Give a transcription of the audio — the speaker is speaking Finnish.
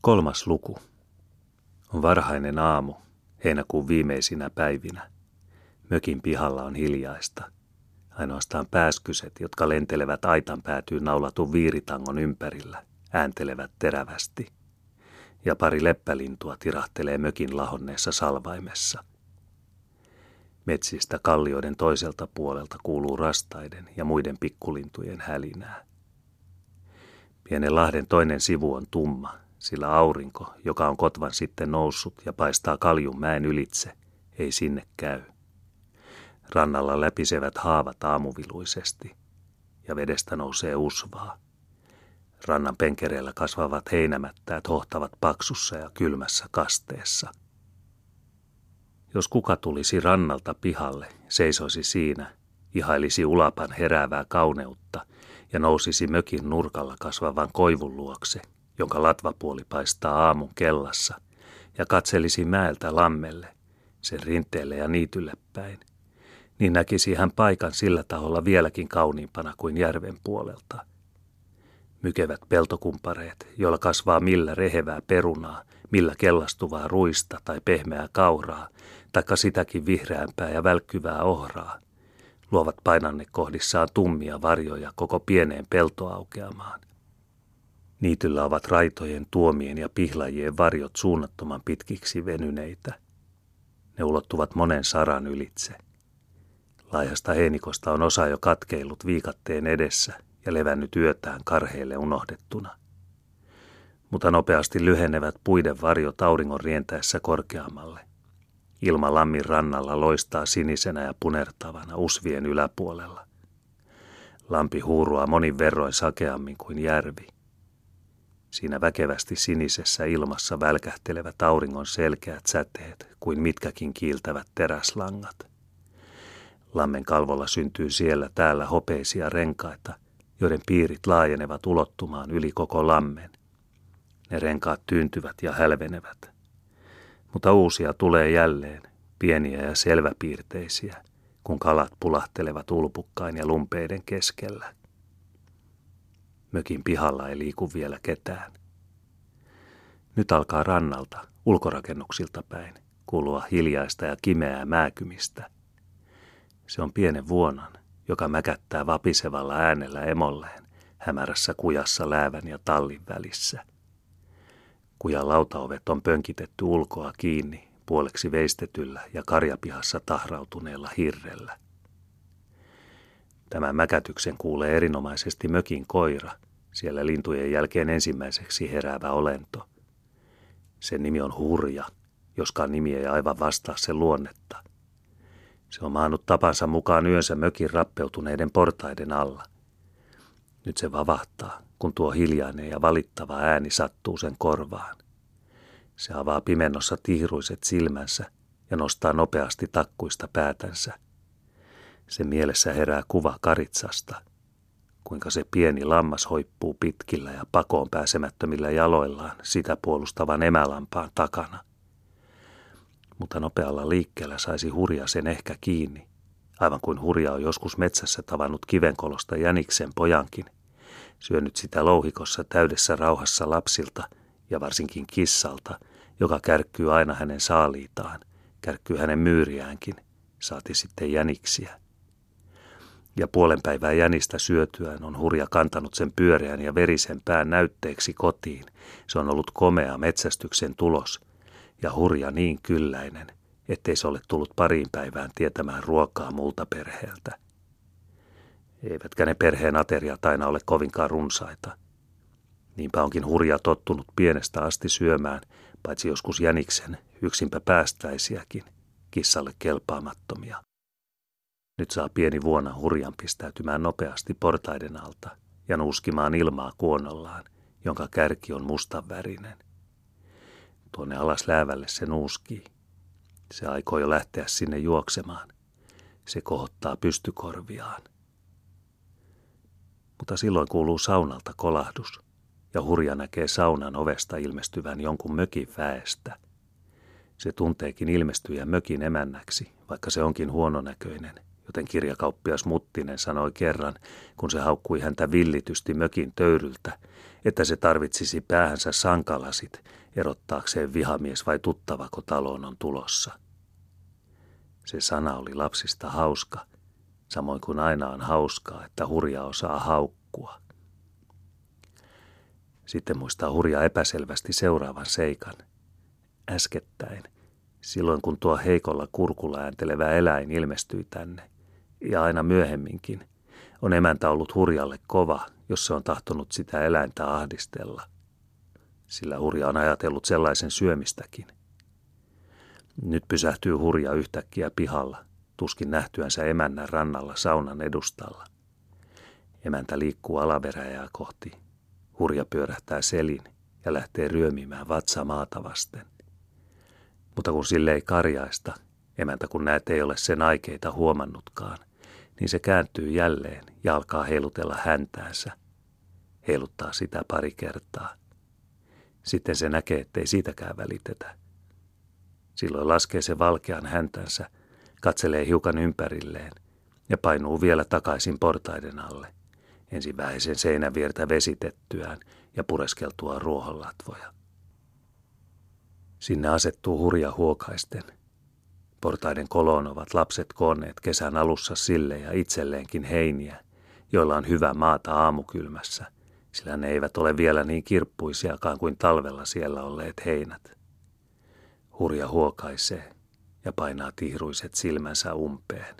Kolmas luku. On varhainen aamu, heinäkuun viimeisinä päivinä. Mökin pihalla on hiljaista. Ainoastaan pääskyset, jotka lentelevät aitan päätyyn naulatun viiritangon ympärillä, ääntelevät terävästi. Ja pari leppälintua tirahtelee mökin lahonneessa salvaimessa. Metsistä kallioiden toiselta puolelta kuuluu rastaiden ja muiden pikkulintujen hälinää. Pienen lahden toinen sivu on tumma, sillä aurinko, joka on kotvan sitten noussut ja paistaa kaljun mäen ylitse, ei sinne käy. Rannalla läpisevät haavat aamuviluisesti ja vedestä nousee usvaa. Rannan penkereillä kasvavat heinämättäät hohtavat paksussa ja kylmässä kasteessa. Jos kuka tulisi rannalta pihalle, seisoisi siinä, ihailisi ulapan heräävää kauneutta ja nousisi mökin nurkalla kasvavan koivun luokse, jonka latvapuoli paistaa aamun kellassa, ja katselisi mäeltä lammelle, sen rinteelle ja niitylle päin, niin näkisi hän paikan sillä taholla vieläkin kauniimpana kuin järven puolelta. Mykevät peltokumpareet, joilla kasvaa millä rehevää perunaa, millä kellastuvaa ruista tai pehmeää kauraa, taikka sitäkin vihreämpää ja välkkyvää ohraa, luovat painannekohdissaan tummia varjoja koko pieneen peltoaukeamaan. Niityllä ovat raitojen, tuomien ja pihlajien varjot suunnattoman pitkiksi venyneitä. Ne ulottuvat monen saran ylitse. Laajasta heinikosta on osa jo katkeillut viikatteen edessä ja levännyt yötään karheille unohdettuna. Mutta nopeasti lyhenevät puiden varjot auringon rientäessä korkeammalle. Ilma lammin rannalla loistaa sinisenä ja punertavana usvien yläpuolella. Lampi huurua monin verroin sakeammin kuin järvi – Siinä väkevästi sinisessä ilmassa välkähtelevät auringon selkeät säteet kuin mitkäkin kiiltävät teräslangat. Lammen kalvolla syntyy siellä täällä hopeisia renkaita, joiden piirit laajenevat ulottumaan yli koko lammen. Ne renkaat tyyntyvät ja hälvenevät. Mutta uusia tulee jälleen, pieniä ja selväpiirteisiä, kun kalat pulahtelevat ulpukkain ja lumpeiden keskellä. Mökin pihalla ei liiku vielä ketään. Nyt alkaa rannalta, ulkorakennuksilta päin, kuulua hiljaista ja kimeää määkymistä. Se on pienen vuonan, joka mäkättää vapisevalla äänellä emolleen hämärässä kujassa läävän ja tallin välissä. Kujan lautaovet on pönkitetty ulkoa kiinni puoleksi veistetyllä ja karjapihassa tahrautuneella hirrellä. Tämän mäkätyksen kuulee erinomaisesti mökin koira, siellä lintujen jälkeen ensimmäiseksi heräävä olento. Sen nimi on Hurja, joskaan nimi ei aivan vastaa sen luonnetta. Se on maannut tapansa mukaan yönsä mökin rappeutuneiden portaiden alla. Nyt se vavahtaa, kun tuo hiljainen ja valittava ääni sattuu sen korvaan. Se avaa pimennossa tihruiset silmänsä ja nostaa nopeasti takkuista päätänsä – sen mielessä herää kuva karitsasta, kuinka se pieni lammas hoippuu pitkillä ja pakoon pääsemättömillä jaloillaan sitä puolustavan emälampaan takana. Mutta nopealla liikkeellä saisi hurja sen ehkä kiinni, aivan kuin hurja on joskus metsässä tavannut kivenkolosta jäniksen pojankin, syönyt sitä louhikossa täydessä rauhassa lapsilta ja varsinkin kissalta, joka kärkkyy aina hänen saaliitaan, kärkkyy hänen myyriäänkin, saati sitten jäniksiä ja puolen päivää jänistä syötyään on hurja kantanut sen pyöreän ja verisen pään näytteeksi kotiin. Se on ollut komea metsästyksen tulos ja hurja niin kylläinen, ettei se ole tullut pariin päivään tietämään ruokaa multa perheeltä. Eivätkä ne perheen ateriat aina ole kovinkaan runsaita. Niinpä onkin hurja tottunut pienestä asti syömään, paitsi joskus jäniksen, yksinpä päästäisiäkin, kissalle kelpaamattomia. Nyt saa pieni vuonna hurjan pistäytymään nopeasti portaiden alta ja nuuskimaan ilmaa kuonnollaan, jonka kärki on mustan värinen. Tuonne alas läävälle se nuuskii. Se aikoo jo lähteä sinne juoksemaan. Se kohottaa pystykorviaan. Mutta silloin kuuluu saunalta kolahdus, ja hurja näkee saunan ovesta ilmestyvän jonkun mökin väestä. Se tunteekin ilmestyjä mökin emännäksi, vaikka se onkin huononäköinen – joten kirjakauppias Muttinen sanoi kerran, kun se haukkui häntä villitysti mökin töyryltä, että se tarvitsisi päähänsä sankalasit erottaakseen vihamies vai tuttavako taloon on tulossa. Se sana oli lapsista hauska, samoin kuin aina on hauskaa, että hurja osaa haukkua. Sitten muistaa hurja epäselvästi seuraavan seikan. Äskettäin, silloin kun tuo heikolla kurkulla ääntelevä eläin ilmestyi tänne, ja aina myöhemminkin, on emäntä ollut hurjalle kova, jos se on tahtonut sitä eläintä ahdistella. Sillä hurja on ajatellut sellaisen syömistäkin. Nyt pysähtyy hurja yhtäkkiä pihalla, tuskin nähtyänsä emännän rannalla saunan edustalla. Emäntä liikkuu alaveräjää kohti. Hurja pyörähtää selin ja lähtee ryömimään vatsa maata vasten. Mutta kun sille ei karjaista, emäntä kun näet ei ole sen aikeita huomannutkaan, niin se kääntyy jälleen ja alkaa heilutella häntäänsä. Heiluttaa sitä pari kertaa. Sitten se näkee, ettei siitäkään välitetä. Silloin laskee se valkean häntänsä, katselee hiukan ympärilleen ja painuu vielä takaisin portaiden alle, ensin vähäisen seinäviertä vesitettyään ja pureskeltua ruohonlatvoja. Sinne asettuu hurja huokaisten – Portaiden koloon ovat lapset koonneet kesän alussa sille ja itselleenkin heiniä, joilla on hyvä maata aamukylmässä, sillä ne eivät ole vielä niin kirppuisiakaan kuin talvella siellä olleet heinät. Hurja huokaisee ja painaa tihruiset silmänsä umpeen.